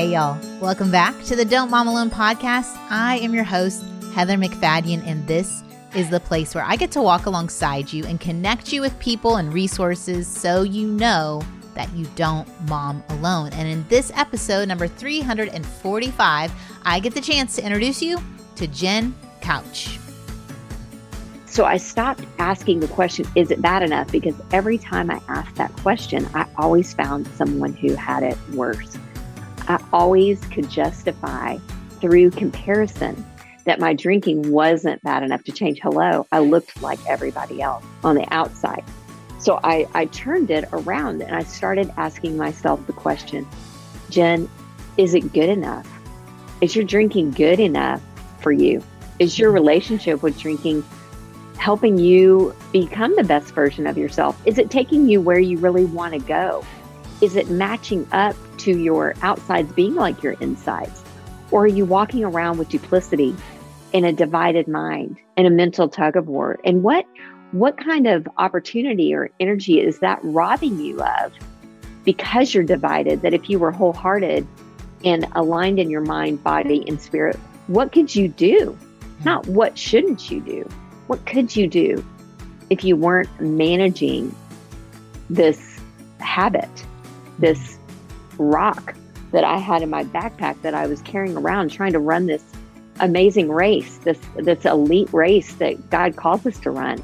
Hey, y'all. Welcome back to the Don't Mom Alone podcast. I am your host, Heather MacFadyen, and this is the place where I get to walk alongside you and connect you with people and resources so you know that you don't mom alone. And in this episode, number 345, I get the chance to introduce you to Jenn Kautsch. So I stopped asking the question, is it bad enough? Because every time I asked that question, I always found someone who had it worse. I always could justify through comparison that my drinking wasn't bad enough to change. Hello, I looked like everybody else on the outside. So I, I turned it around and I started asking myself the question Jenn, is it good enough? Is your drinking good enough for you? Is your relationship with drinking helping you become the best version of yourself? Is it taking you where you really want to go? Is it matching up to your outsides being like your insides? Or are you walking around with duplicity in a divided mind and a mental tug of war? And what what kind of opportunity or energy is that robbing you of because you're divided? That if you were wholehearted and aligned in your mind, body, and spirit, what could you do? Not what shouldn't you do? What could you do if you weren't managing this habit, this rock that I had in my backpack that I was carrying around trying to run this amazing race, this this elite race that God calls us to run.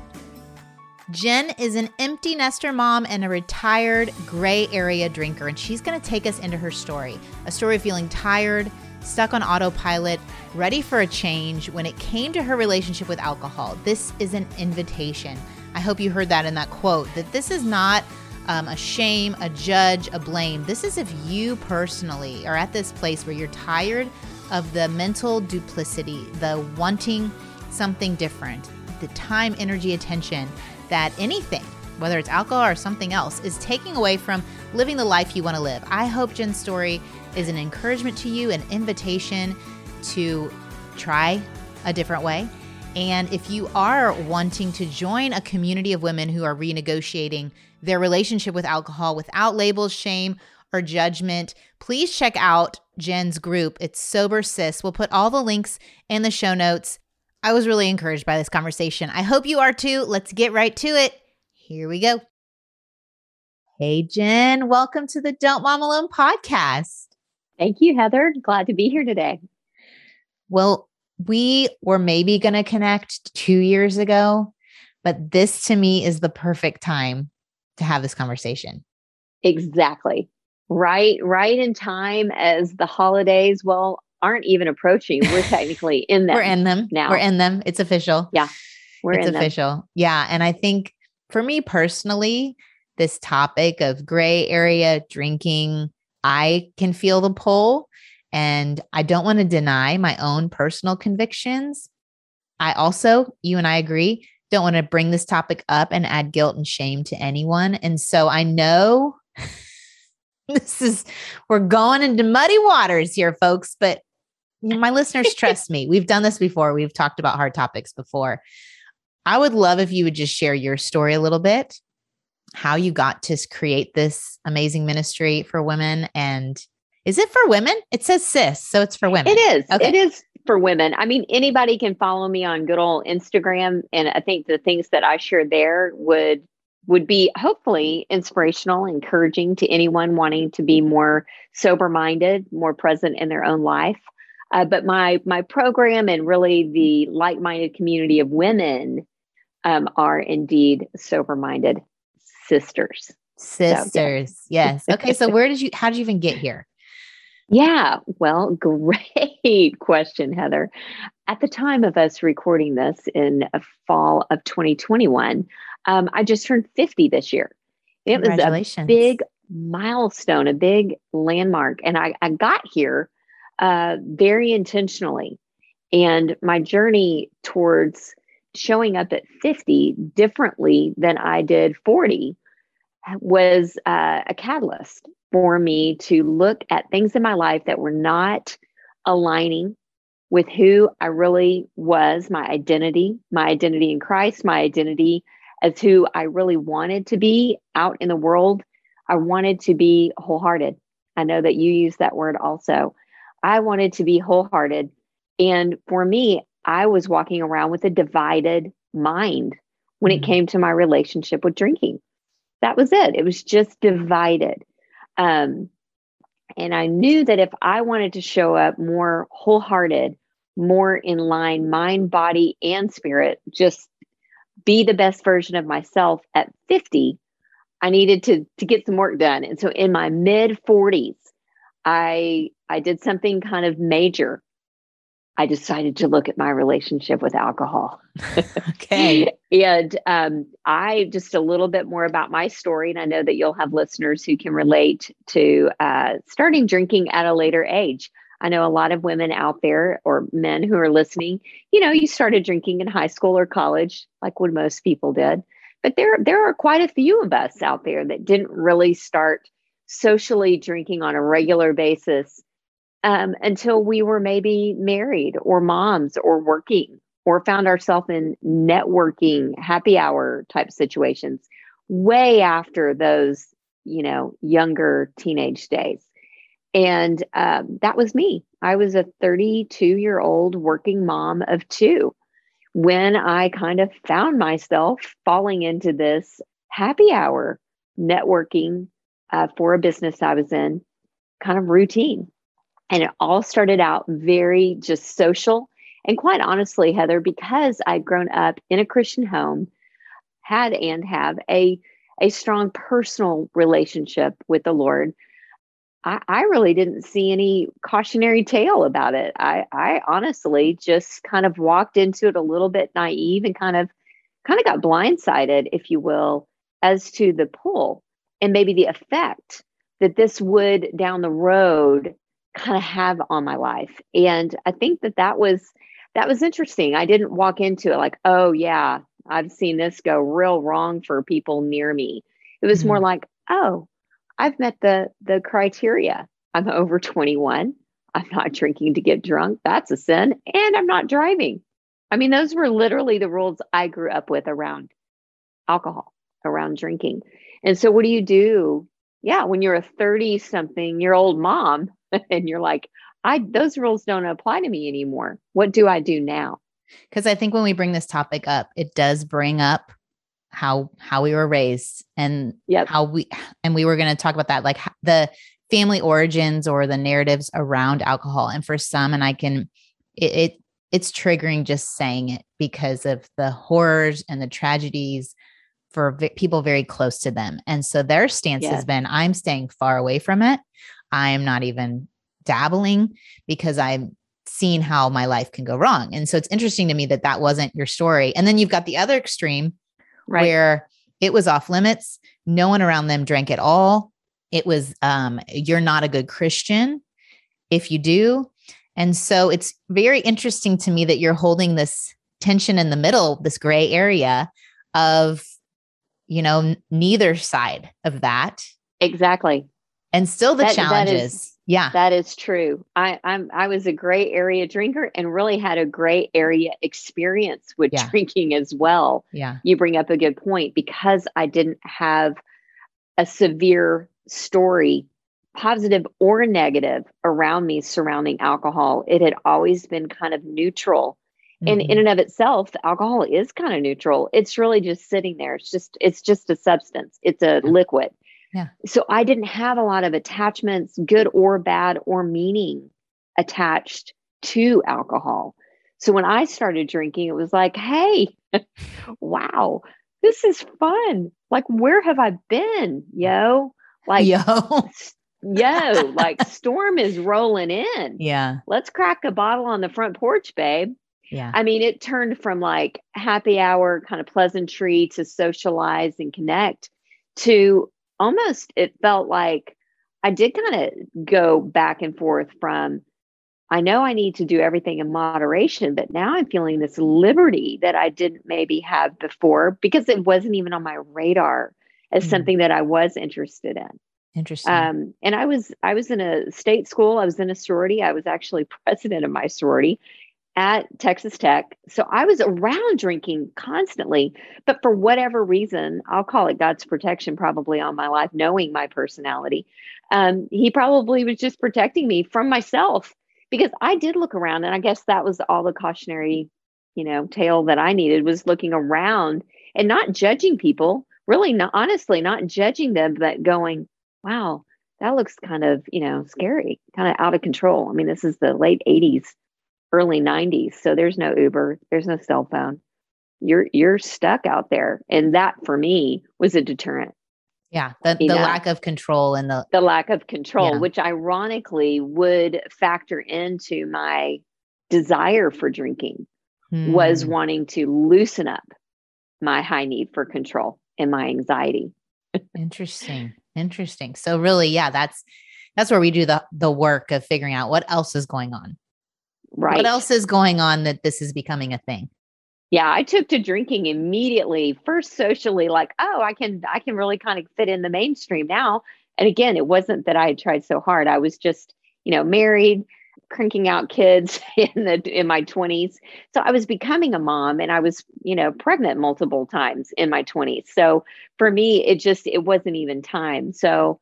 Jenn is an empty nester mom and a retired gray area drinker, and she's going to take us into her story a story of feeling tired, stuck on autopilot, ready for a change when it came to her relationship with alcohol. This is an invitation. I hope you heard that in that quote that this is not um, a shame, a judge, a blame. This is if you personally are at this place where you're tired of the mental duplicity, the wanting something different, the time, energy, attention that anything, whether it's alcohol or something else, is taking away from living the life you want to live. I hope Jenn's story is an encouragement to you, an invitation to try a different way. And if you are wanting to join a community of women who are renegotiating their relationship with alcohol without labels, shame, or judgment, please check out Jenn's group. It's Sober Sis. We'll put all the links in the show notes. I was really encouraged by this conversation. I hope you are too. Let's get right to it. Here we go. Hey, Jenn, welcome to the Don't Mom Alone podcast. Thank you, Heather. Glad to be here today. Well, we were maybe going to connect two years ago, but this to me is the perfect time to have this conversation. Exactly. Right, right in time as the holidays. Well, aren't even approaching. We're technically in them. We're in them now. We're in them. It's official. Yeah. We're it's official. Them. Yeah. And I think for me personally, this topic of gray area drinking, I can feel the pull and I don't want to deny my own personal convictions. I also, you and I agree, don't want to bring this topic up and add guilt and shame to anyone. And so I know this is, we're going into muddy waters here, folks, but my listeners trust me. We've done this before. We've talked about hard topics before. I would love if you would just share your story a little bit, how you got to create this amazing ministry for women. And is it for women? It says sis, so it's for women. It is. Okay. It is for women. I mean, anybody can follow me on good old Instagram. And I think the things that I share there would would be hopefully inspirational, encouraging to anyone wanting to be more sober minded, more present in their own life. Uh, but my my program and really the like minded community of women um, are indeed sober minded sisters. Sisters, so, yeah. yes. Okay, so where did you? How did you even get here? Yeah, well, great question, Heather. At the time of us recording this in fall of 2021, um, I just turned 50 this year. It was a big milestone, a big landmark. And I, I got here uh, very intentionally. And my journey towards showing up at 50 differently than I did 40 was uh, a catalyst for me to look at things in my life that were not aligning with who I really was, my identity, my identity in Christ, my identity as who I really wanted to be out in the world. I wanted to be wholehearted. I know that you use that word also. I wanted to be wholehearted. And for me, I was walking around with a divided mind when it mm-hmm. came to my relationship with drinking. That was it. It was just divided. Um, and I knew that if I wanted to show up more wholehearted, more in line, mind, body, and spirit, just be the best version of myself at 50, I needed to to get some work done. And so in my mid 40s, I I did something kind of major. I decided to look at my relationship with alcohol. okay. and um, I just a little bit more about my story, and I know that you'll have listeners who can relate to uh, starting drinking at a later age. I know a lot of women out there or men who are listening, you know, you started drinking in high school or college, like what most people did. But there, there are quite a few of us out there that didn't really start socially drinking on a regular basis um, until we were maybe married or moms or working or found ourselves in networking happy hour type situations way after those, you know, younger teenage days. And um, that was me. I was a 32 year old working mom of two when I kind of found myself falling into this happy hour networking uh, for a business I was in kind of routine. And it all started out very just social. And quite honestly, Heather, because I'd grown up in a Christian home, had and have a, a strong personal relationship with the Lord, I, I really didn't see any cautionary tale about it. I, I honestly just kind of walked into it a little bit naive and kind of kind of got blindsided, if you will, as to the pull and maybe the effect that this would down the road kind of have on my life. And I think that that was that was interesting. I didn't walk into it like, oh yeah, I've seen this go real wrong for people near me. It was mm-hmm. more like, oh, I've met the the criteria. I'm over 21. I'm not drinking to get drunk. That's a sin. And I'm not driving. I mean, those were literally the rules I grew up with around alcohol, around drinking. And so, what do you do? Yeah, when you're a 30 something year old mom and you're like, I those rules don't apply to me anymore. What do I do now? Because I think when we bring this topic up, it does bring up how how we were raised and yep. how we and we were going to talk about that like the family origins or the narratives around alcohol and for some and i can it, it it's triggering just saying it because of the horrors and the tragedies for v- people very close to them and so their stance yeah. has been i'm staying far away from it i'm not even dabbling because i'm seeing how my life can go wrong and so it's interesting to me that that wasn't your story and then you've got the other extreme right. where it was off limits. No one around them drank at all. It was, um, you're not a good Christian if you do. And so it's very interesting to me that you're holding this tension in the middle, this gray area of, you know, neither side of that. Exactly. And still the that, challenges. That is, yeah. That is true. I I'm I was a gray area drinker and really had a gray area experience with yeah. drinking as well. Yeah. You bring up a good point because I didn't have a severe story positive or negative around me surrounding alcohol. It had always been kind of neutral. Mm-hmm. And in mm-hmm. and of itself, the alcohol is kind of neutral. It's really just sitting there. It's just it's just a substance. It's a liquid. Yeah. So I didn't have a lot of attachments, good or bad or meaning attached to alcohol. So when I started drinking, it was like, hey, wow, this is fun. Like, where have I been, yo? Like, yo, yo, like, storm is rolling in. Yeah. Let's crack a bottle on the front porch, babe. Yeah. I mean, it turned from like happy hour kind of pleasantry to socialize and connect to almost it felt like I did kind of go back and forth from I know I need to do everything in moderation, but now I'm feeling this liberty that I didn't maybe have before because it wasn't even on my radar as mm something that I was interested in. Interesting. Um, and I was I was in a state school. I was in a sorority. I was actually president of my sorority, at Texas Tech. So I was around drinking constantly, but for whatever reason, I'll call it God's protection probably on my life, knowing my personality. Um, he probably was just protecting me from myself because I did look around, and I guess that was all the cautionary, you know, tale that I needed was looking around and not judging people, really, not honestly, not judging them, but going, wow, that looks kind of, you know, scary, kind of out of control. I mean, this is the late 80s early 90s so there's no uber there's no cell phone. You're you're stuck out there and that for me was a deterrent. Yeah the, the lack of control and the the lack of control yeah. which ironically would factor into my desire for drinking hmm. was wanting to loosen up my high need for control and my anxiety. Interesting interesting. So really yeah that's that's where we do the the work of figuring out what else is going on Right. What else is going on that this is becoming a thing? Yeah, I took to drinking immediately. First socially like, oh, I can I can really kind of fit in the mainstream now. And again, it wasn't that I had tried so hard. I was just, you know, married, cranking out kids in the in my 20s. So I was becoming a mom and I was, you know, pregnant multiple times in my 20s. So for me, it just it wasn't even time. So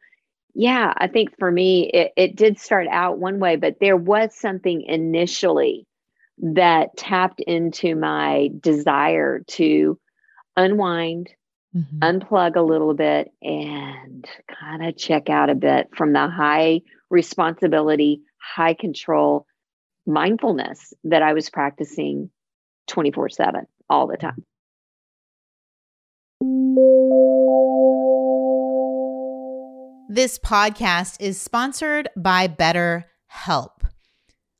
yeah, I think for me, it, it did start out one way, but there was something initially that tapped into my desire to unwind, mm-hmm. unplug a little bit, and kind of check out a bit from the high responsibility, high control mindfulness that I was practicing 24 7 all the time. This podcast is sponsored by Better Help.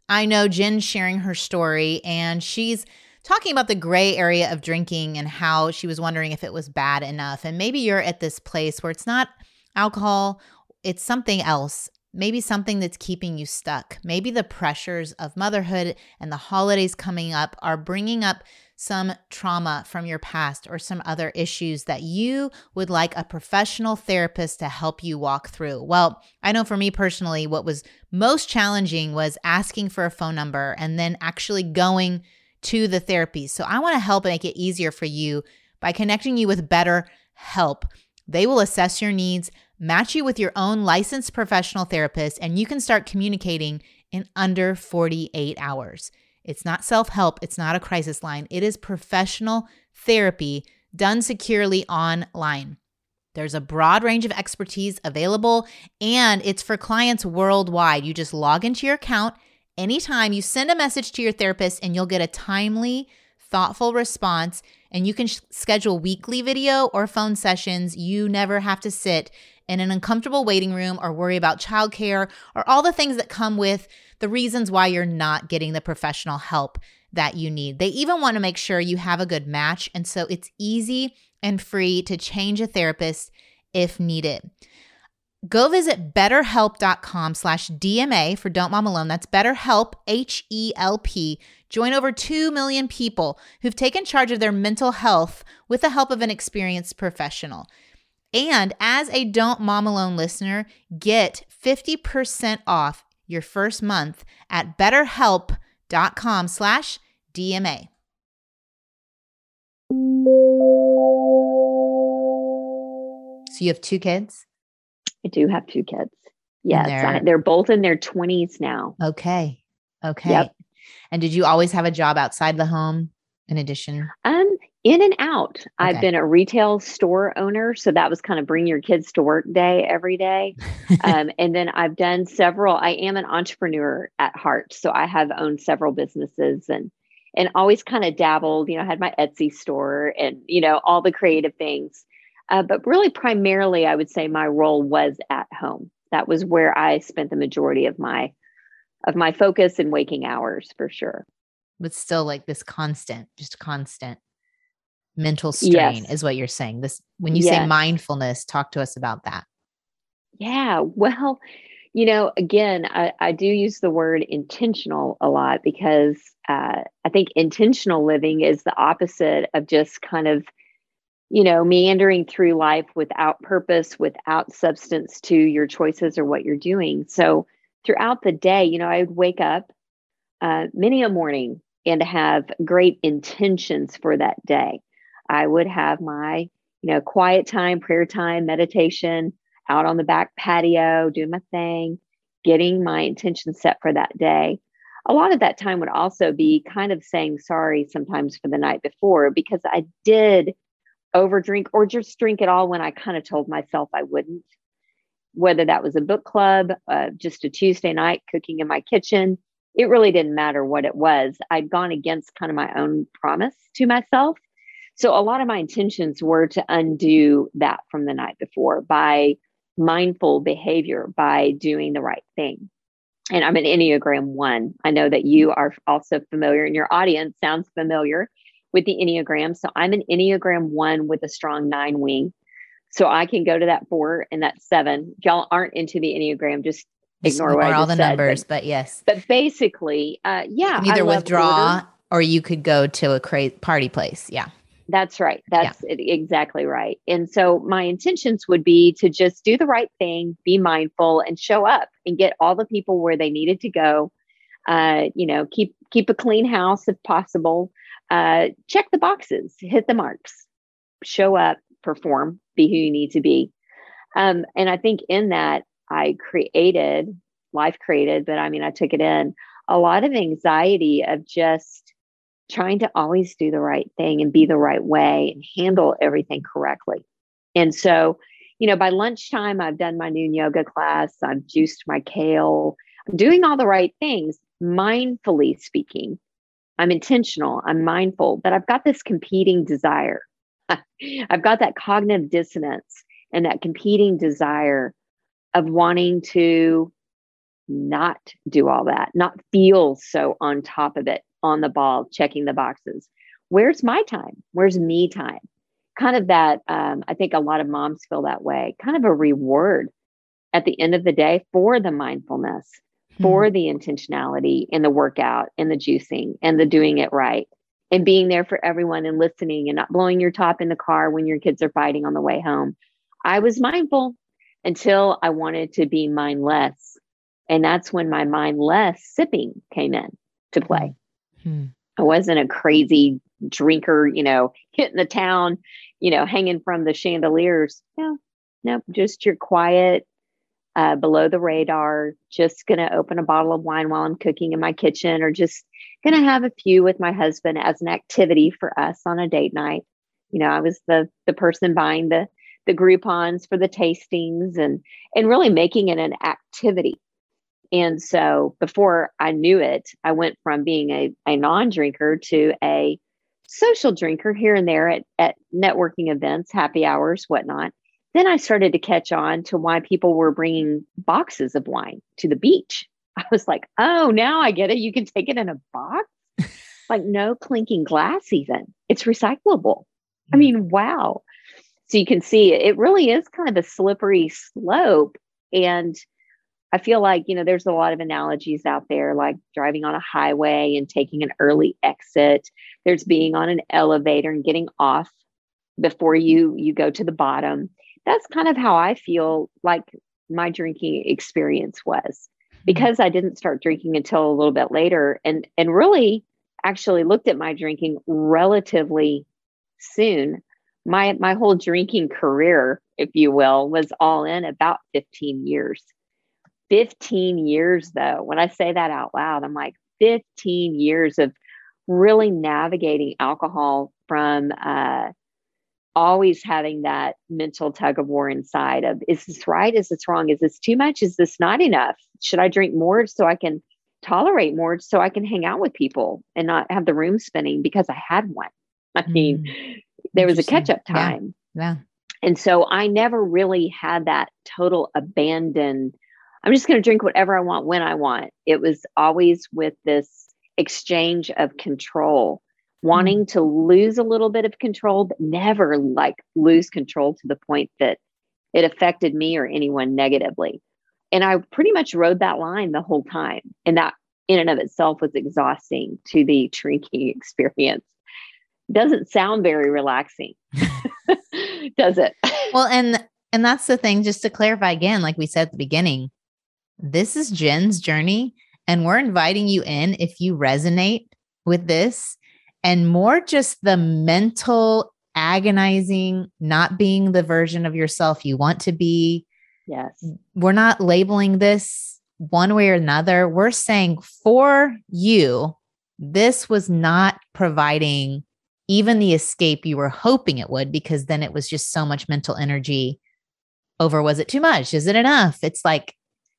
I know Jenn's sharing her story, and she's talking about the gray area of drinking and how she was wondering if it was bad enough. And maybe you're at this place where it's not alcohol, it's something else. Maybe something that's keeping you stuck. Maybe the pressures of motherhood and the holidays coming up are bringing up some trauma from your past or some other issues that you would like a professional therapist to help you walk through. Well, I know for me personally, what was most challenging was asking for a phone number and then actually going to the therapy. So I want to help make it easier for you by connecting you with better help. They will assess your needs, match you with your own licensed professional therapist, and you can start communicating in under 48 hours. It's not self help, it's not a crisis line. It is professional therapy done securely online. There's a broad range of expertise available, and it's for clients worldwide. You just log into your account anytime, you send a message to your therapist, and you'll get a timely, thoughtful response. And you can sh- schedule weekly video or phone sessions. You never have to sit in an uncomfortable waiting room or worry about childcare or all the things that come with the reasons why you're not getting the professional help that you need. They even want to make sure you have a good match. And so it's easy and free to change a therapist if needed. Go visit betterhelp.com slash DMA for Don't Mom Alone. That's BetterHelp, H E L P. Join over 2 million people who've taken charge of their mental health with the help of an experienced professional. And as a Don't Mom Alone listener, get 50% off your first month at betterhelp.com slash DMA. So you have two kids? I do have two kids. Yes, they're, I, they're both in their 20s now. Okay. Okay. Yep. And did you always have a job outside the home in addition? Um, in and out. Okay. I've been a retail store owner, so that was kind of bring your kids to work day every day. um, and then I've done several. I am an entrepreneur at heart, so I have owned several businesses and and always kind of dabbled. You know, had my Etsy store and you know all the creative things. Uh, but really, primarily, I would say my role was at home. That was where I spent the majority of my of my focus and waking hours for sure. But still, like this constant, just constant mental strain yes. is what you're saying. This when you yes. say mindfulness, talk to us about that. Yeah, well, you know, again, I, I do use the word intentional a lot because uh, I think intentional living is the opposite of just kind of, you know, meandering through life without purpose, without substance to your choices or what you're doing. So throughout the day, you know, I would wake up uh, many a morning and have great intentions for that day. I would have my, you know, quiet time, prayer time, meditation out on the back patio, doing my thing, getting my intention set for that day. A lot of that time would also be kind of saying sorry sometimes for the night before because I did overdrink or just drink it all when I kind of told myself I wouldn't. Whether that was a book club, uh, just a Tuesday night cooking in my kitchen, it really didn't matter what it was. I'd gone against kind of my own promise to myself. So a lot of my intentions were to undo that from the night before by mindful behavior, by doing the right thing. And I'm an Enneagram one. I know that you are also familiar, and your audience sounds familiar with the Enneagram. So I'm an Enneagram one with a strong nine wing. So I can go to that four and that seven. If y'all aren't into the Enneagram, just ignore, ignore all the said. numbers, but, but, yes. But basically, uh, yeah. either withdraw order. or you could go to a cra- party place. Yeah. That's right. That's yeah. exactly right. And so my intentions would be to just do the right thing, be mindful, and show up and get all the people where they needed to go. Uh, you know, keep keep a clean house if possible. Uh, check the boxes, hit the marks, show up, perform, be who you need to be. Um, and I think in that I created, life created, but I mean, I took it in a lot of anxiety of just trying to always do the right thing and be the right way and mm-hmm. handle everything correctly. And so, you know, by lunchtime, I've done my noon yoga class, I've juiced my kale, I'm doing all the right things, mindfully speaking. I'm intentional, I'm mindful, but I've got this competing desire. I've got that cognitive dissonance and that competing desire of wanting to not do all that, not feel so on top of it, on the ball, checking the boxes. Where's my time? Where's me time? Kind of that, um, I think a lot of moms feel that way, kind of a reward at the end of the day for the mindfulness, mm-hmm. for the intentionality in the workout and the juicing and the doing it right and being there for everyone and listening and not blowing your top in the car when your kids are fighting on the way home. I was mindful until I wanted to be mindless. And that's when my mindless sipping came in to play. Hmm. I wasn't a crazy drinker, you know, hitting the town, you know, hanging from the chandeliers. No, no, just your quiet, uh, below the radar, just going to open a bottle of wine while I'm cooking in my kitchen, or just going to have a few with my husband as an activity for us on a date night. You know, I was the the person buying the the Groupons for the tastings and and really making it an activity. And so before I knew it, I went from being a, a non-drinker to a social drinker here and there at, at networking events, happy hours, whatnot. Then I started to catch on to why people were bringing boxes of wine to the beach. I was like, oh, now I get it. You can take it in a box, like no clinking glass, even. It's recyclable. I hmm. mean, wow. So you can see it really is kind of a slippery slope. And I feel like, you know, there's a lot of analogies out there, like driving on a highway and taking an early exit. There's being on an elevator and getting off before you you go to the bottom. That's kind of how I feel like my drinking experience was hmm. because I didn't start drinking until a little bit later and and really actually looked at my drinking relatively soon my my whole drinking career, if you will, was all in about 15 years. 15 years though, when I say that out loud, I'm like 15 years of really navigating alcohol from uh, always having that mental tug of war inside of is this right? Is this wrong? Is this too much? Is this not enough? Should I drink more so I can tolerate more so I can hang out with people and not have the room spinning because I had one? I mean, mm there was a catch up time. Yeah. yeah. And so I never really had that total abandon. I'm just going to drink whatever I want when I want. It was always with this exchange of control, wanting mm. to lose a little bit of control, but never like lose control to the point that it affected me or anyone negatively. And I pretty much rode that line the whole time. And that in and of itself was exhausting to the drinking experience doesn't sound very relaxing does it well and and that's the thing just to clarify again like we said at the beginning this is jenn's journey and we're inviting you in if you resonate with this and more just the mental agonizing, not being the version of yourself you want to be. Yes. We're not labeling this one way or another. We're saying for you, this was not providing even the escape you were hoping it would, because then it was just so much mental energy over was it too much? Is it enough? It's like,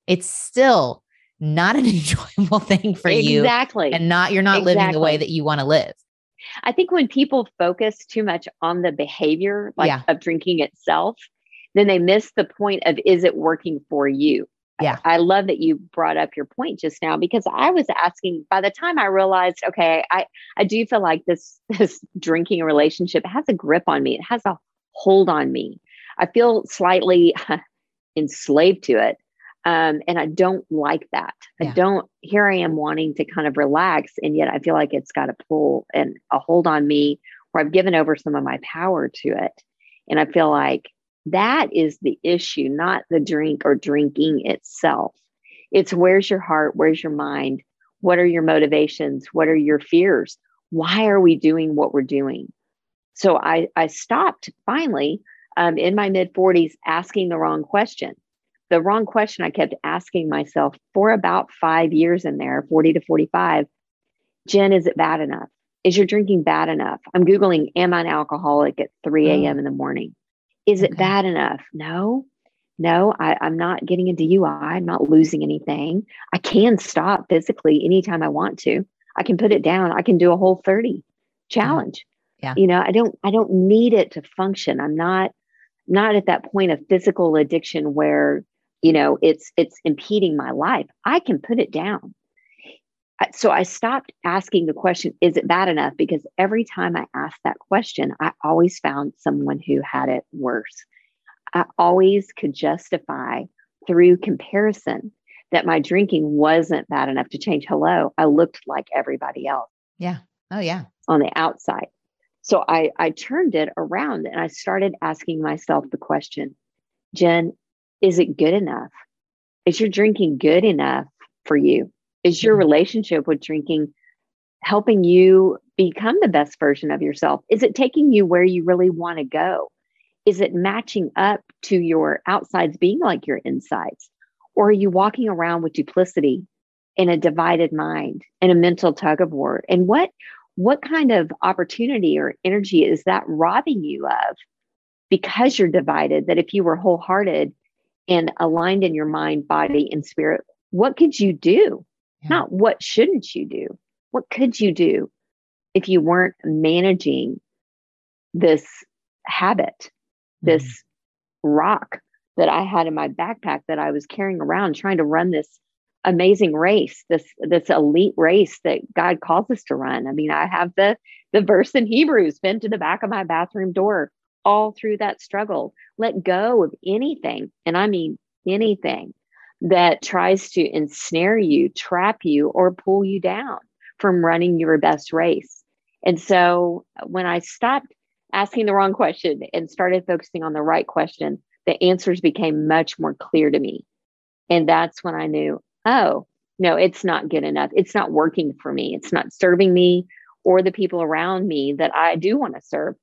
it's still not an enjoyable thing for exactly. you. Exactly. And not, you're not exactly. living the way that you want to live. I think when people focus too much on the behavior like Yeah. of drinking itself, then they miss the point of is it working for you? Yeah. I love that you brought up your point just now because I was asking by the time I realized, okay, I, I do feel like this this drinking relationship has a grip on me. It has a hold on me. I feel slightly enslaved to it. Um, and I don't like that. I don't, here I am wanting to kind of relax. And yet I feel like it's got a pull and a hold on me where I've given over some of my power to it. And I feel like that is the issue, not the drink or drinking itself. It's where's your heart? Where's your mind? What are your motivations? What are your fears? Why are we doing what we're doing? So I, I stopped finally um, in my mid 40s asking the wrong question. The wrong question I kept asking myself for about five years in there, 40 to 45. Jenn, is it bad enough? Is your drinking bad enough? I'm Googling, am I an alcoholic at 3 mm. a.m. in the morning? Is it bad enough? No, no, I, I'm not getting a DUI. I'm not losing anything. I can stop physically anytime I want to. I can put it down. I can do a whole 30 mm-hmm. challenge. Yeah. You know, I don't I don't need it to function. I'm not not at that point of physical addiction where, you know, it's it's impeding my life. I can put it down. So I stopped asking the question, is it bad enough? Because every time I asked that question, I always found someone who had it worse. I always could justify through comparison that my drinking wasn't bad enough to change. Hello, I looked like everybody else Yeah. Oh, yeah. on the outside. So I, I turned it around and I started asking myself the question, Jenn, is it good enough? Is your drinking good enough for you? Is your Mhm. relationship with drinking helping you become the best version of yourself? Is it taking you where you really want to go? Is it matching up to your outsides being like your insides? Or are you walking around with duplicity in a divided mind in a mental tug of war? And what what kind of opportunity or energy is that robbing you of because you're divided that if you were wholehearted and aligned in your mind body and spirit what could you do Yeah. not what shouldn't you do what could you do if you weren't managing this habit this Mm-hmm. rock that i had in my backpack that i was carrying around trying to run this amazing race this this elite race that god calls us to run i mean i have the the verse in hebrews pinned to the back of my bathroom door all through that struggle let go of anything and i mean anything that tries to ensnare you trap you or pull you down from running your best race and so when i stopped asking the wrong question and started focusing on the right question the answers became much more clear to me and that's when i knew oh, no, it's not good enough. It's not working for me. It's not serving me or the people around me that I do want to serve.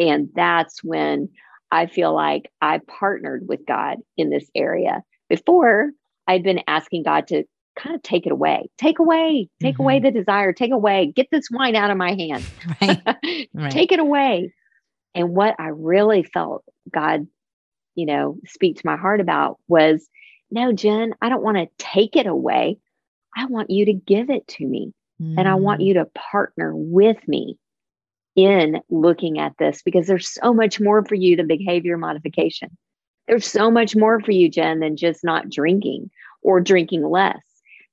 And that's when I feel like I partnered with God in this area. Before, I'd been asking God to kind of take it away, take away, take away the desire, take away, get this wine out of my hand, Right. Right. take it away. And what I really felt God, you know, speak to my heart about was no, Jenn, I don't want to take it away. I want you to give it to me. And I want Mm. you to partner with me in looking at this because there's so much more for you than behavior modification. There's so much more for you, Jenn, than just not drinking or drinking less.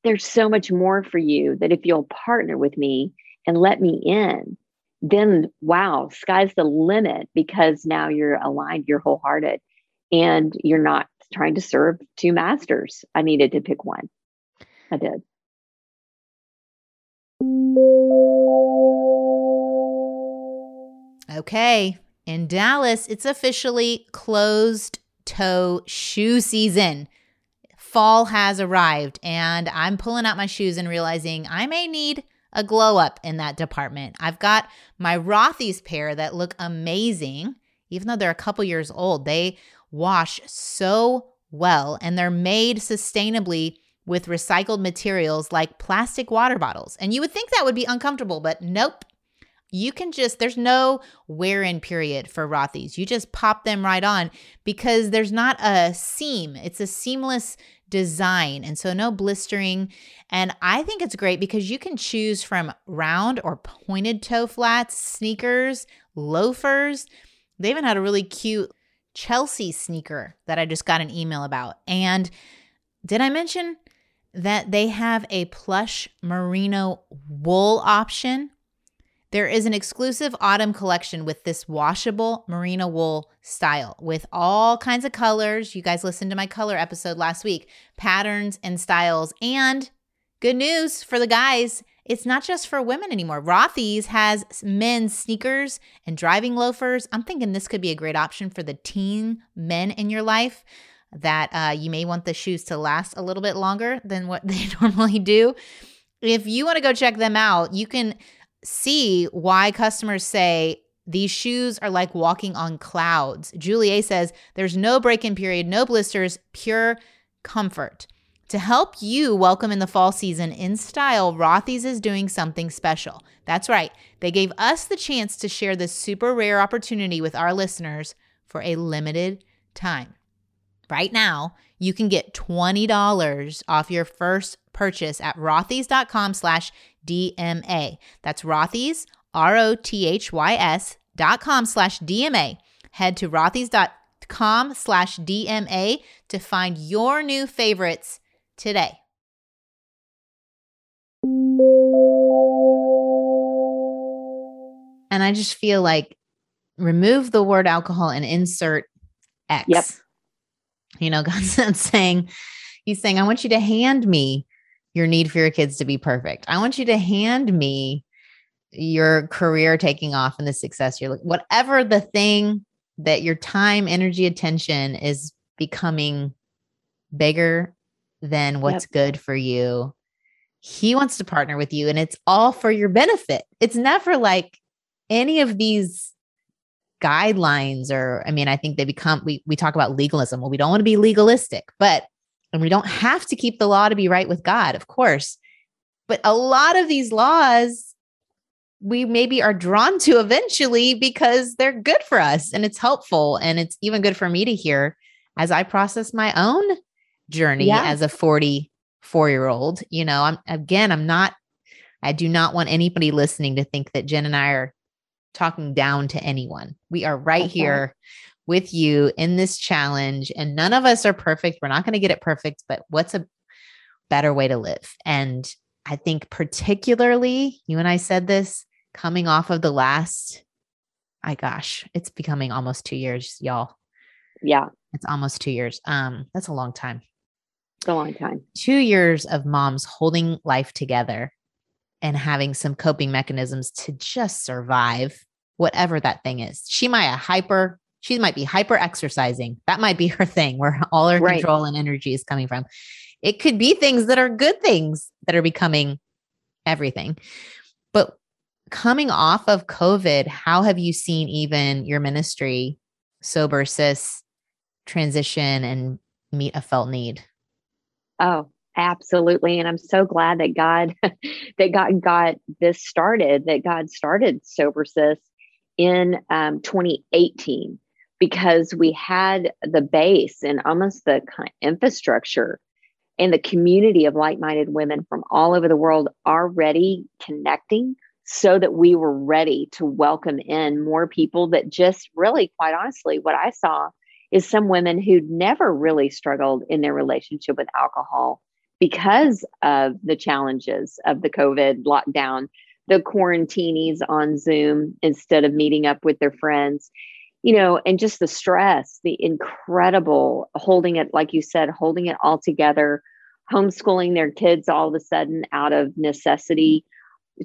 There's so much more for you that if you'll partner with me and let me in, then wow, sky's the limit because now you're aligned, you're wholehearted, and you're not trying to serve two masters. I needed to pick one. I did. Okay. In Dallas, it's officially closed toe shoe season. Fall has arrived, and I'm pulling out my shoes and realizing I may need a glow up in that department. I've got my Rothy's pair that look amazing, even though they're a couple years old. They wash so well and they're made sustainably with recycled materials like plastic water bottles. And you would think that would be uncomfortable, but nope. You can just, there's no wear in period for Rothy's. You just pop them right on because there's not a seam, it's a seamless design. And so no blistering. And I think it's great because you can choose from round or pointed toe flats, sneakers, loafers. They even had a really cute Chelsea sneaker that I just got an email about. And did I mention that they have a plush merino wool option. There is an exclusive autumn collection with this washable merino wool style with all kinds of colors. You guys listened to my color episode last week, patterns and styles. And good news for the guys, it's not just for women anymore. Rothy's has men's sneakers and driving loafers. I'm thinking this could be a great option for the teen men in your life that uh, you may want the shoes to last a little bit longer than what they normally do. If you want to go check them out, you can see why customers say these shoes are like walking on clouds. Julie says there's no break in period, no blisters, pure comfort. To help you welcome in the fall season in style, Rothy's is doing something special. That's right, they gave us the chance to share this super rare opportunity with our listeners for a limited time. Right now, you can get $20 off your first purchase at rothys.com slash DMA. That's rothys, R-O-T-H-Y-S dot com slash DMA. Head to rothys.com slash DMA to find your new favorites today. And I just feel like remove the word alcohol and insert X. Yep you know, God's saying, He's saying, I want you to hand me your need for your kids to be perfect. I want you to hand me your career taking off and the success you're whatever the thing that your time, energy, attention is becoming bigger than what's yep. good for you. He wants to partner with you and it's all for your benefit. It's never like any of these guidelines or i mean i think they become we, we talk about legalism well we don't want to be legalistic but and we don't have to keep the law to be right with god of course but a lot of these laws we maybe are drawn to eventually because they're good for us and it's helpful and it's even good for me to hear as i process my own journey yeah. as a 44 year old you know i'm again i'm not i do not want anybody listening to think that jenn and i are talking down to anyone. We are right okay. here with you in this challenge, and none of us are perfect. We're not going to get it perfect, but what's a better way to live? And I think, particularly, you and I said this coming off of the last, I gosh, it's becoming almost two years, y'all. Yeah. It's almost two years. Um, that's a long time. It's a long time. Two years of moms holding life together and having some coping mechanisms to just survive whatever that thing is. She might hyper, she might be hyper exercising. That might be her thing where all her right. control and energy is coming from. It could be things that are good things that are becoming everything. But coming off of COVID, how have you seen even your ministry, Sober Sis, transition and meet a felt need? Oh, absolutely and i'm so glad that god that god got this started that god started sober sis in um, 2018 because we had the base and almost the kind of infrastructure and the community of like-minded women from all over the world already connecting so that we were ready to welcome in more people that just really quite honestly what i saw is some women who'd never really struggled in their relationship with alcohol because of the challenges of the covid lockdown the quarantinis on Zoom instead of meeting up with their friends, you know, and just the stress, the incredible holding it, like you said, holding it all together, homeschooling their kids all of a sudden out of necessity,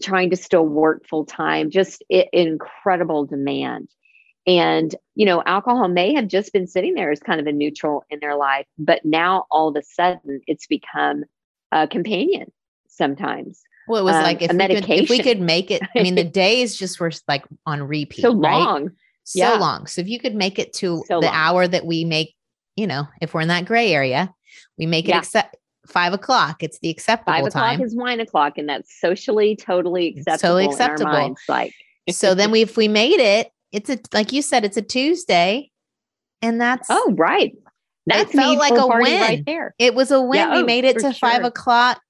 trying to still work full time, just it, incredible demand. And, you know, alcohol may have just been sitting there as kind of a neutral in their life, but now all of a sudden it's become a companion sometimes Well, it was um, like if we, could, if we could make it, I mean, the days just were like on repeat. so right? long. so Yeah. long. So if you could make it to So the long. hour that we make, you know, if we're in that gray area, we make it Yeah. accept five o'clock. It's the acceptable Five o'clock time. is wine o'clock, and that's socially totally It's acceptable. totally acceptable. minds, like so then we, if we made it, it's a like you said, it's a Tuesday, and that's oh right, that's felt like a win. right there. it was a win. Yeah, we oh, made it to five o'clock,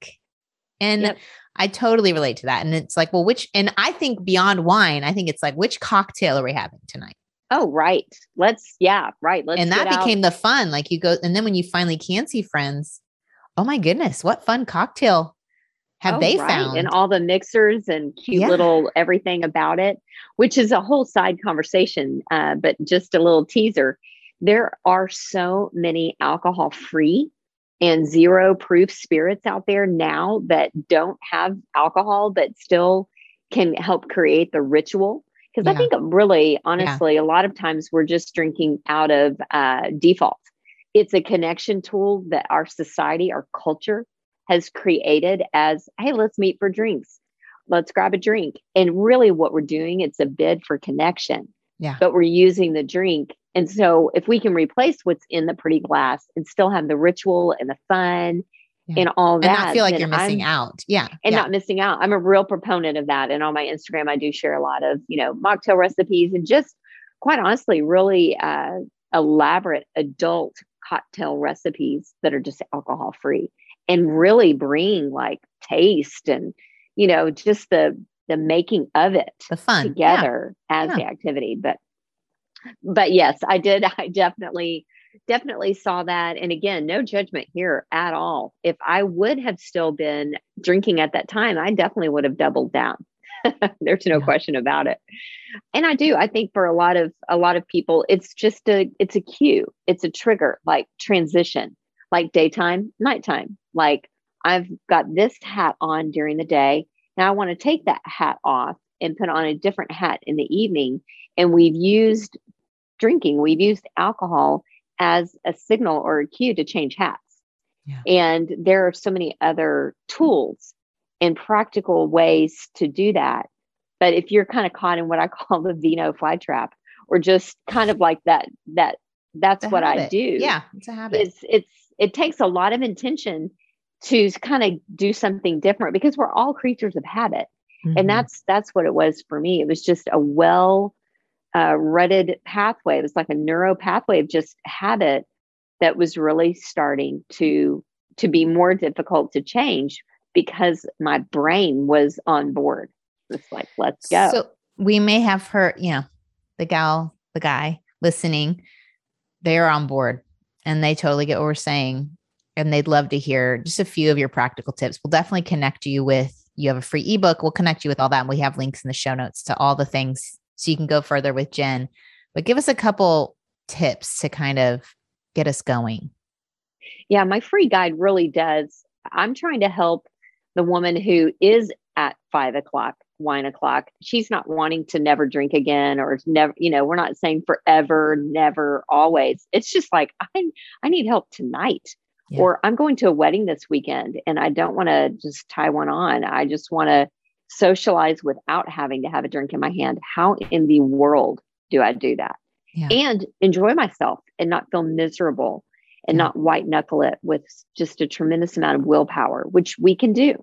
and Yep. I totally relate to that. And it's like, well, which and I think beyond wine, I think it's like which cocktail are we having tonight? Oh right, let's yeah right. Let's and that get out. became the fun. Like you go, and then when you finally can see friends, oh my goodness, what fun cocktail have Oh, they right. found? and all the mixers and cute Yeah. little everything about it which is a whole side conversation uh, but just a little teaser there are so many alcohol free and zero proof spirits out there now that don't have alcohol but still can help create the ritual. Because i think really honestly a lot of times we're just drinking out of uh, default. It's a connection tool that our society our culture has created as hey let's meet for drinks. Let's grab a drink. And really what we're doing it's a bid for connection. Yeah. but we're using the drink and so if we can replace what's in the pretty glass and still have the ritual and the fun Yeah. and all that. and not feel like you're missing I'm- out. Yeah. and yeah. not missing out. I'm a real proponent of that. And on my Instagram, I do share a lot of, you know, mocktail recipes and just quite honestly, really uh, elaborate adult cocktail recipes that are just alcohol free and really bring like taste and, you know, just the, the making of it the fun. Yeah. together as Yeah. the activity. But, but yes, I did. I definitely, definitely saw that. And again, no judgment here at all. If I would have still been drinking at that time, I definitely would have doubled down. There's no Yeah. question about it. And I do. I think for a lot of a lot of people, it's just a it's a cue. It's a trigger, like transition, like daytime, nighttime. Like I've got this hat on during the day. Now I want to take that hat off and put on a different hat in the evening. And we've used drinking, we've used alcohol as a signal or a cue to change hats. Yeah. And there are so many other tools and practical ways to do that. But if you're kind of caught in what I call the vino fly trap, or just kind of like that, that that's what I do. Yeah. It's a habit. It's it's it takes a lot of intention to kind of do something different because we're all creatures of habit Mhm. and that's that's what it was for me it was just a well uh, rutted pathway it was like a neuro pathway of just habit that was really starting to to be more difficult to change because my brain was on board it's like let's go So we may have heard, you know, the gal, the guy listening, they're on board and they totally get what we're saying. And they'd love to hear just a few of your practical tips. We'll definitely connect you with, you have a free ebook. We'll connect you with all that. And we have links in the show notes to all the things so you can go further with Jenn. But give us a couple tips to kind of get us going. Yeah, my free guide really does. I'm trying to help the woman who is at five o'clock, wine o'clock. She's not wanting to never drink again or never, you know, we're not saying forever, never, always. It's just like, I, I need help tonight. Yeah. Or I'm going to a wedding this weekend and I don't want to just tie one on. I just want to socialize without having to have a drink in my hand. How in the world do I do that? Yeah. And enjoy myself and not feel miserable and Yeah. not white knuckle it with just a tremendous amount of willpower, which we can do,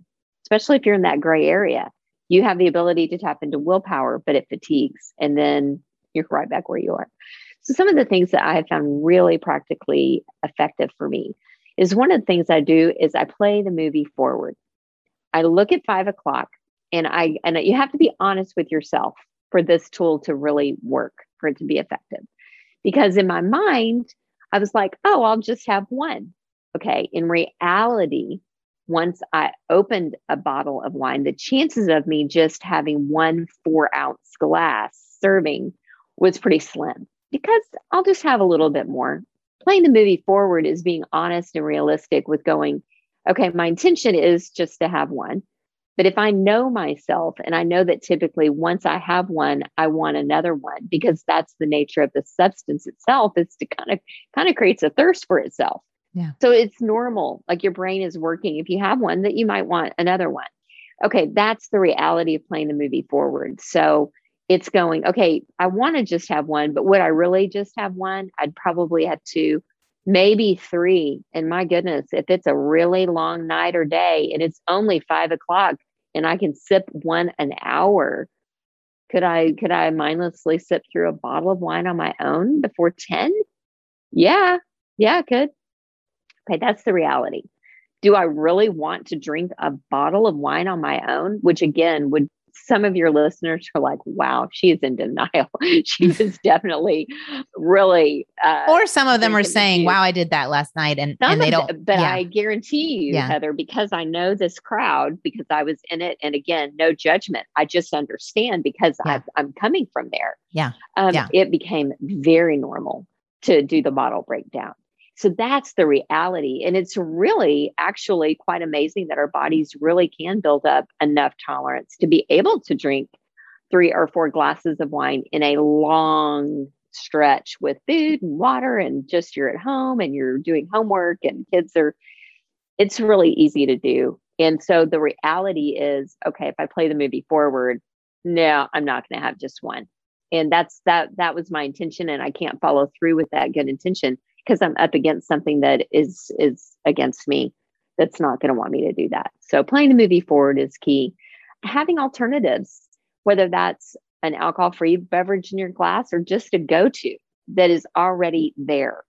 especially if you're in that gray area. You have the ability to tap into willpower, but it fatigues and then you're right back where you are. So, some of the things that I have found really practically effective for me is one of the things I do is I play the movie forward. I look at five o'clock and I, and you have to be honest with yourself for this tool to really work, for it to be effective. Because in my mind, I was like, oh, I'll just have one. Okay. In reality, once I opened a bottle of wine, the chances of me just having one four ounce glass serving was pretty slim because I'll just have a little bit more. Playing the movie forward is being honest and realistic with going, okay, my intention is just to have one. But if I know myself and I know that typically once I have one, I want another one because that's the nature of the substance itself is to kind of kind of creates a thirst for itself. Yeah. So it's normal. Like your brain is working. If you have one, that you might want another one. okay, that's the reality of playing the movie forward. So it's going, okay, I want to just have one, but would I really just have one? I'd probably have two, maybe three. And my goodness, if it's a really long night or day and it's only five o'clock and I can sip one an hour, could I could I mindlessly sip through a bottle of wine on my own before 10? Yeah, yeah, I could. Okay, that's the reality. Do I really want to drink a bottle of wine on my own? Which again would some of your listeners are like, wow, she is in denial. she is definitely really. Uh, or some of them are saying, wow, I did that last night. And, and they don't. Them, but yeah. I guarantee you, yeah. Heather, because I know this crowd, because I was in it. And again, no judgment. I just understand because yeah. i am coming from there. Yeah. Um, yeah. It became very normal to do the bottle breakdown. So that's the reality. And it's really actually quite amazing that our mm-hmm. bodies really can build up enough tolerance to be able to drink three or four glasses of wine in a long stretch with food and water and just you're at home and you're doing homework and kids are it's really easy to do. And so the reality is okay if i play the movie forward no i'm not going to have just one. And that's that that was my intention and i can't follow through with that good intention because I'm up against something that is is against me that's not going to want me to do that. So playing the movie forward is key. Having alternatives, whether that's an alcohol-free beverage in your glass or just a go-to that is already there.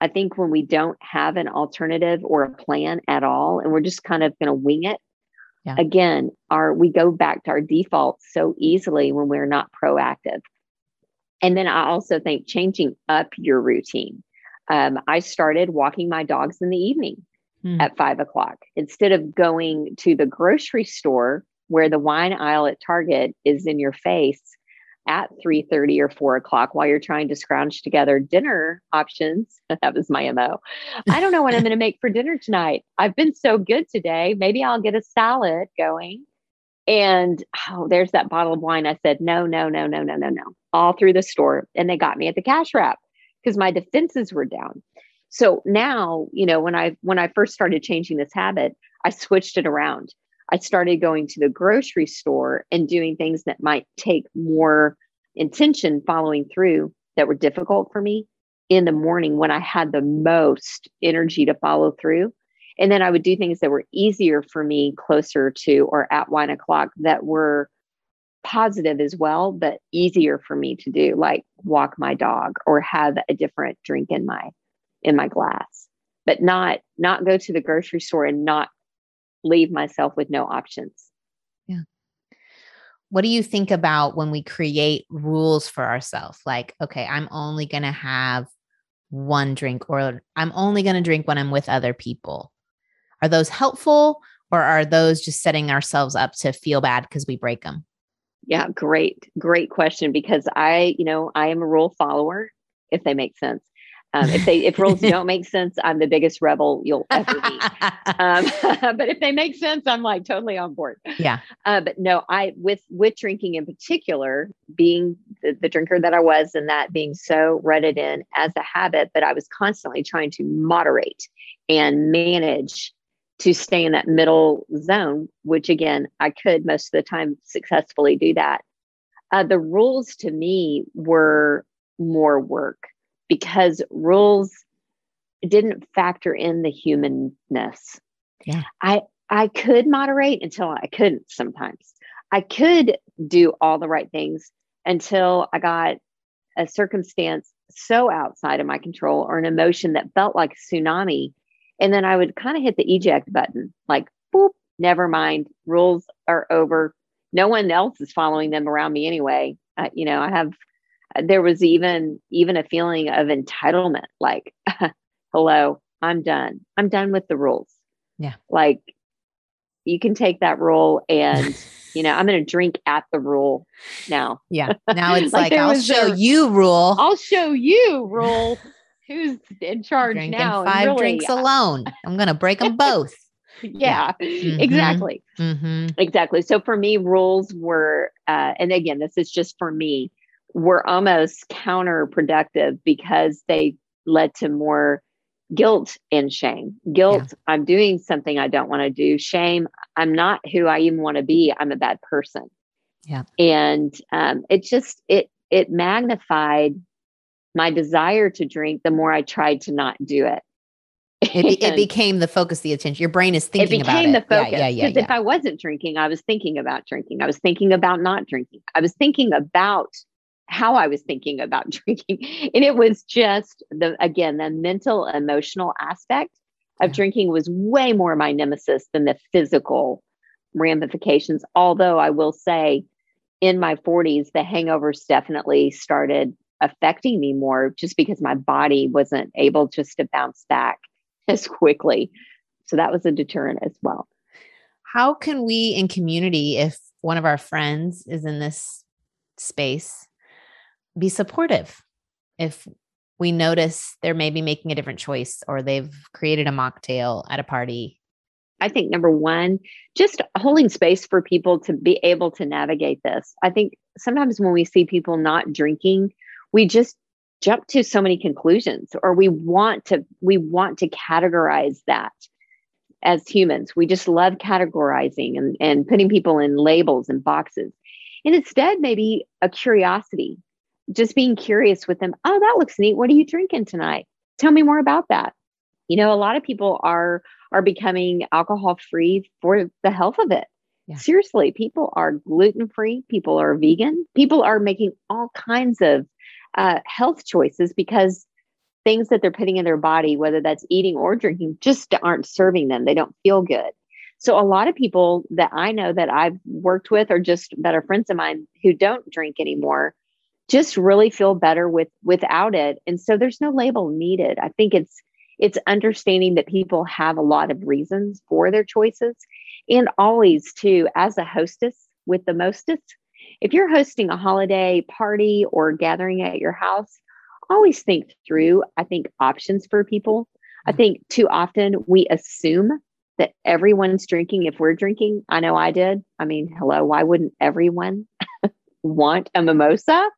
I think when we don't have an alternative or a plan at all and we're just kind of going to wing it, yeah. again, our we go back to our defaults so easily when we're not proactive. And then I also think changing up your routine um, I started walking my dogs in the evening mm. at five o'clock. Instead of going to the grocery store where the wine aisle at Target is in your face at 3.30 or 4 o'clock while you're trying to scrounge together dinner options that was my mo i don't know what i'm going to make for dinner tonight. I've been so good today. Maybe i'll get a salad going. And oh there's that bottle of wine i said no no no no no no no all through the store and they got me at the cash wrap because my defenses were down. So now, you know, when I when I first started changing this habit, I switched it around. I started going to the grocery store and doing things that might take more intention following through that were difficult for me in the morning when I had the most energy to follow through. And then I would do things that were easier for me closer to or at one o'clock that were positive as well, but easier for me to do, like walk my dog or have a different drink in my in my glass, but not not go to the grocery store and not leave myself with no options. Yeah. What do you think about when we create rules for ourselves? Like, okay, I'm only going to have one drink or I'm only going to drink when I'm with other people. Are those helpful or are those just setting ourselves up to feel bad because we break them? Yeah, great, great question. Because I, you know, I am a rule follower if they make sense. Um, if they if rules don't make sense, I'm the biggest rebel you'll ever meet. Um, but if they make sense, I'm like totally on board. Yeah. Uh, but no, I with with drinking in particular, being the, the drinker that I was, and that being so rutted in as a habit, but I was constantly trying to moderate and manage to stay in that middle zone, which again, I could most of the time successfully do that. Uh, the rules to me were more work because rules didn't factor in the humanness. Yeah. I I could moderate until I couldn't sometimes. I could do all the right things until I got a circumstance so outside of my control or an emotion that felt like a tsunami and then I would kind of hit the eject button, like, boop, never mind. Rules are over. No one else is following them around me anyway. Uh, you know, I have, uh, there was even, even a feeling of entitlement, like, hello, I'm done. I'm done with the rules. Yeah. Like, you can take that rule and you know i'm going to drink at the rule now yeah now it's like, like i'll show you rule i'll show you rule who's in charge Drinking now? Five really, drinks alone. I'm going to break them both. yeah, mm-hmm. exactly. Mm-hmm. Exactly. So for me, rules were, uh, and again, this is just for me, were almost counterproductive because they led to more guilt and shame. Guilt, yeah. I'm doing something I don't want to do. Shame, I'm not who I even want to be. I'm a bad person. Yeah. And um, it just it it magnified my desire to drink the more I tried to not do it. It, it became the focus, the attention. Your brain is thinking it became about the focus. Yeah, yeah, yeah, yeah. if I wasn't drinking, I was thinking about drinking. I was thinking about not drinking. I was thinking about how I was thinking about drinking. And it was just the again, the mental emotional aspect of yeah. drinking was way more my nemesis than the physical ramifications. Although I will say in my 40s, the hangovers definitely started affecting me more just because my body wasn't able just to bounce back as quickly. So that was a deterrent as well. How can we in community, if one of our friends is in this space, be supportive? If we notice they're maybe making a different choice or they've created a mocktail at a party? I think number one, just holding space for people to be able to navigate this. I think sometimes when we see people not drinking, we just jump to so many conclusions or we want to we want to categorize that as humans. We just love categorizing and, and putting people in labels and boxes. And instead maybe a curiosity just being curious with them oh that looks neat. What are you drinking tonight? Tell me more about that. You know a lot of people are are becoming alcohol free for the health of it. Yeah. seriously people are gluten free people are vegan people are making all kinds of uh, health choices because things that they're putting in their body, whether that's eating or drinking, just aren't serving them. They don't feel good. So a lot of people that I know that I've worked with or just are friends of mine who don't drink anymore just really feel better with without it. And so there's no label needed. I think it's it's understanding that people have a lot of reasons for their choices and always too as a hostess with the mostest if you're hosting a holiday party or gathering at your house, always think through, I think, options for people. I mm-hmm. think too often we assume that everyone's drinking if we're drinking. I know I did. I mean, hello, why wouldn't everyone want a mimosa?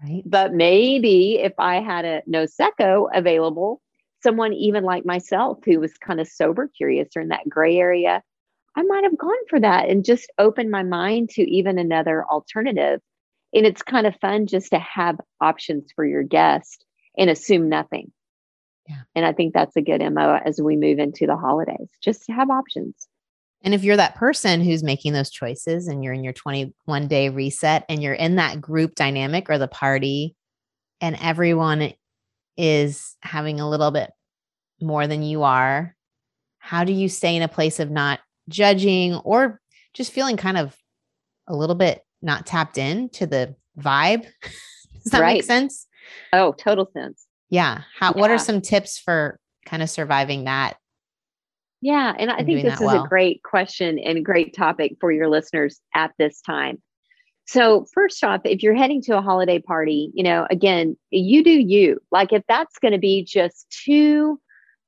Right. But maybe if I had a Prosecco available, someone even like myself who was kind of sober curious or in that gray area, I might have gone for that and just opened my mind to even another alternative. And it's kind of fun just to have options for your guest and assume nothing. Yeah. And I think that's a good MO as we move into the holidays, just to have options. And if you're that person who's making those choices and you're in your 21 day reset and you're in that group dynamic or the party and everyone is having a little bit more than you are, how do you stay in a place of not judging or just feeling kind of a little bit not tapped in to the vibe. Does that right. make sense? Oh, total sense. Yeah. How yeah. what are some tips for kind of surviving that? Yeah, and I and think this is well? a great question and great topic for your listeners at this time. So, first off, if you're heading to a holiday party, you know, again, you do you. Like if that's going to be just too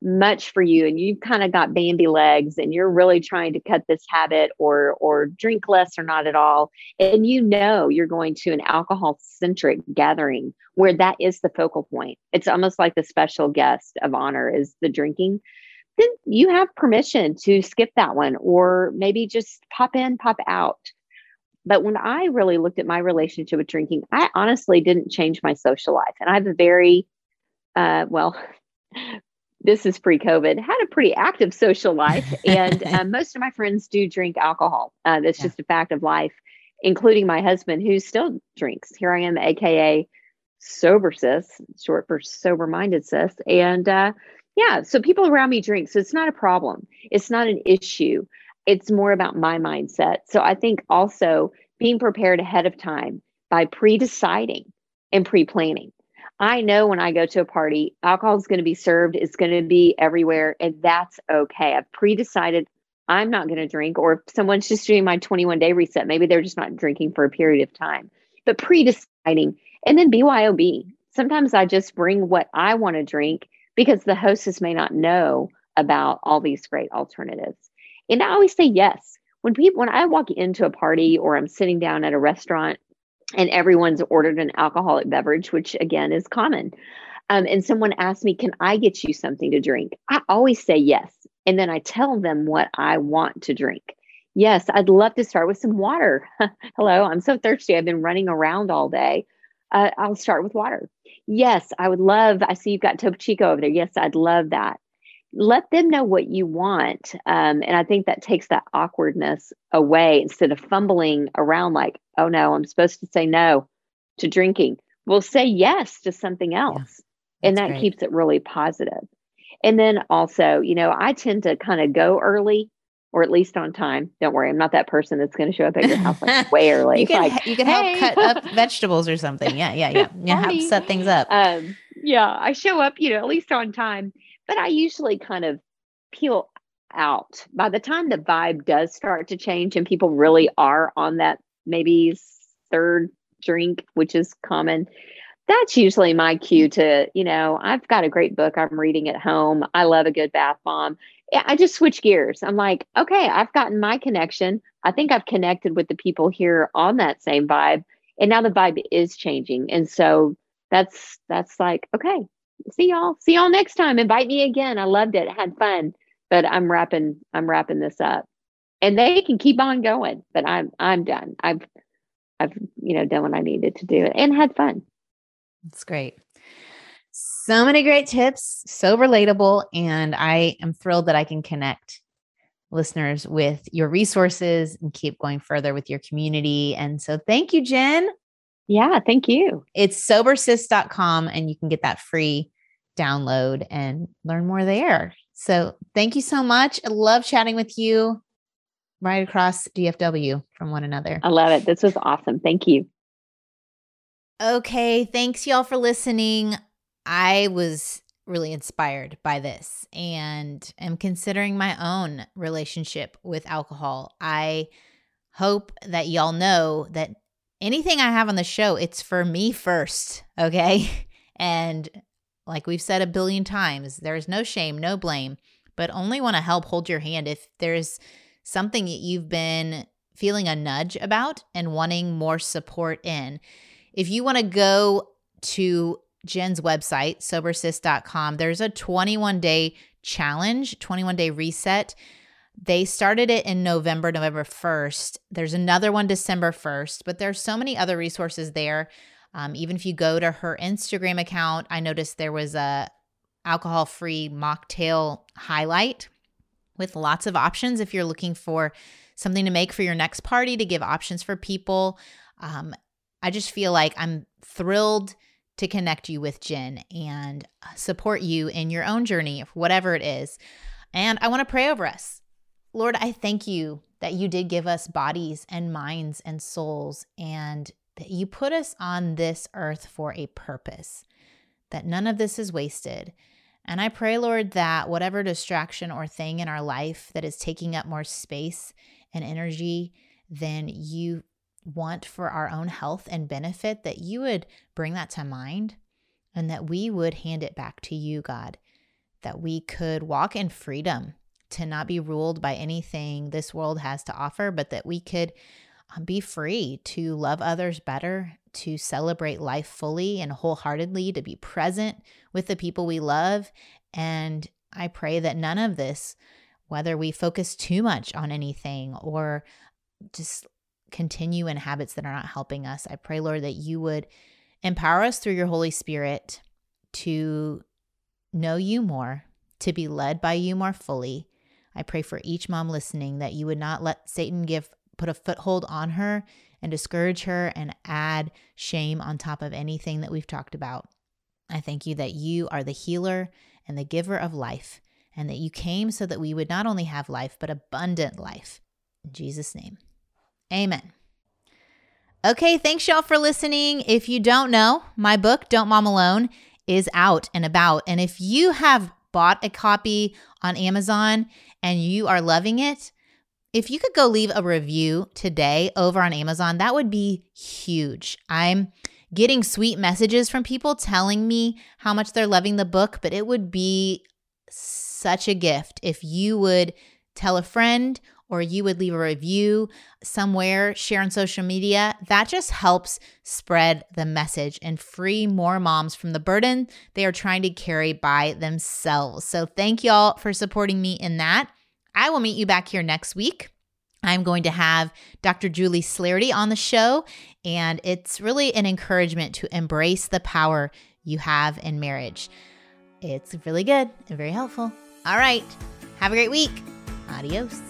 much for you and you've kind of got bandy legs and you're really trying to cut this habit or or drink less or not at all and you know you're going to an alcohol centric gathering where that is the focal point. It's almost like the special guest of honor is the drinking. Then you have permission to skip that one or maybe just pop in pop out. But when i really looked at my relationship with drinking i honestly didn't change my social life and i have a very uh, well this is pre-COVID, had a pretty active social life, and uh, most of my friends do drink alcohol. Uh, that's yeah. just a fact of life, including my husband, who still drinks. Here I am, aka sober sis, short for sober minded sis, and uh, yeah, so people around me drink, so it's not a problem. It's not an issue. It's more about my mindset. So I think also being prepared ahead of time by pre-deciding and pre-planning I know when I go to a party, alcohol is going to be served, it's going to be everywhere, and that's okay. I've pre decided I'm not going to drink, or if someone's just doing my 21 day reset, maybe they're just not drinking for a period of time, but pre deciding and then BYOB. Sometimes I just bring what I want to drink because the hostess may not know about all these great alternatives. And I always say yes. When people when I walk into a party or I'm sitting down at a restaurant and everyone's ordered an alcoholic beverage, which again is common. um, and someone asks me, Can I get you something to drink? I always say yes. And then I tell them what I want to drink. Yes, I'd love to start with some water. Hello, I'm so thirsty. I've been running around all day. Uh, I'll start with water. Yes, I would love. I see you've got Topo Chico over there. Yes, I'd love that. Let them know what you want. Um, and I think that takes that awkwardness away instead of fumbling around like, oh no, I'm supposed to say no to drinking. We'll say yes to something else. Yeah, and that great. keeps it really positive. And then also, you know, I tend to kind of go early or at least on time. Don't worry, I'm not that person that's going to show up at your house like way early. you can like, you can hey. help cut up vegetables or something. Yeah, yeah, yeah. Yeah, help set things up. Um, yeah, I show up, you know, at least on time, but I usually kind of peel out by the time the vibe does start to change and people really are on that maybe third drink, which is common that's usually my cue to, you know, I've got a great book I'm reading at home. I love a good bath bomb. I just switch gears. I'm like, okay, I've gotten my connection. I think I've connected with the people here on that same vibe. And now the vibe is changing. And so that's that's like, okay, see y'all. See y'all next time. Invite me again. I loved it. Had fun. But I'm wrapping, I'm wrapping this up. And they can keep on going, but I'm I'm done. I've I've, you know, done what I needed to do and had fun. That's great. So many great tips, so relatable. And I am thrilled that I can connect listeners with your resources and keep going further with your community. And so thank you, Jenn. Yeah, thank you. It's sobersis.com and you can get that free download and learn more there. So thank you so much. I love chatting with you right across DFW from one another. I love it. This was awesome. Thank you. Okay, thanks y'all for listening. I was really inspired by this and am considering my own relationship with alcohol. I hope that y'all know that anything I have on the show, it's for me first, okay? And like we've said a billion times, there's no shame, no blame, but only want to help hold your hand if there's something that you've been feeling a nudge about and wanting more support in. If you want to go to Jenn's website, sobersis.com, there's a 21 day challenge, 21 day reset. They started it in November, November 1st. There's another one December 1st, but there's so many other resources there. Um, even if you go to her Instagram account, I noticed there was a alcohol free mocktail highlight with lots of options if you're looking for something to make for your next party to give options for people. Um, I just feel like I'm thrilled to connect you with Jenn and support you in your own journey, whatever it is. And I want to pray over us. Lord, I thank you that you did give us bodies and minds and souls, and that you put us on this earth for a purpose, that none of this is wasted. And I pray, Lord, that whatever distraction or thing in our life that is taking up more space and energy than you want for our own health and benefit, that you would bring that to mind and that we would hand it back to you, God, that we could walk in freedom to not be ruled by anything this world has to offer, but that we could Um, be free to love others better, to celebrate life fully and wholeheartedly, to be present with the people we love. And I pray that none of this, whether we focus too much on anything or just continue in habits that are not helping us. I pray, Lord, that you would empower us through your Holy Spirit to know you more, to be led by you more fully. I pray for each mom listening that you would not let Satan give put a foothold on her and discourage her and add shame on top of anything that we've talked about. I thank you that you are the healer and the giver of life, and that you came so that we would not only have life, but abundant life. In Jesus' name. Amen. Okay, thanks y'all for listening. If you don't know, my book, Don't Mom Alone, is out and about. And if you have bought a copy on Amazon and you are loving it, if you could go leave a review today over on Amazon, that would be huge. I'm getting sweet messages from people telling me how much they're loving the book, but it would be such a gift if you would tell a friend or you would leave a review somewhere, share on social media, that just helps spread the message and free more moms from the burden they are trying to carry by themselves. So, thank y'all for supporting me in that. I will meet you back here next week. I'm going to have Dr. Julie Slattery on the show, and it's really an encouragement to embrace the power you have in marriage. It's really good and very helpful. All right, have a great week. Adios.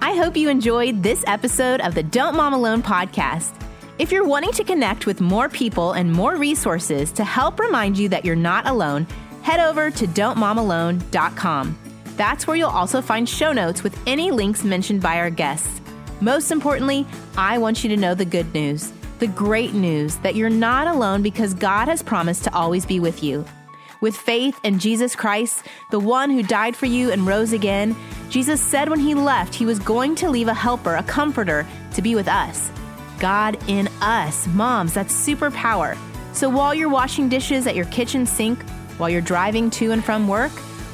I hope you enjoyed this episode of the Don't Mom Alone podcast. If you're wanting to connect with more people and more resources to help remind you that you're not alone, head over to don'tmomalone.com. That's where you'll also find show notes with any links mentioned by our guests. Most importantly, I want you to know the good news, the great news that you're not alone because God has promised to always be with you. With faith in Jesus Christ, the one who died for you and rose again, Jesus said when he left, he was going to leave a helper, a comforter, to be with us. God in us. Moms, that's superpower. So while you're washing dishes at your kitchen sink, while you're driving to and from work,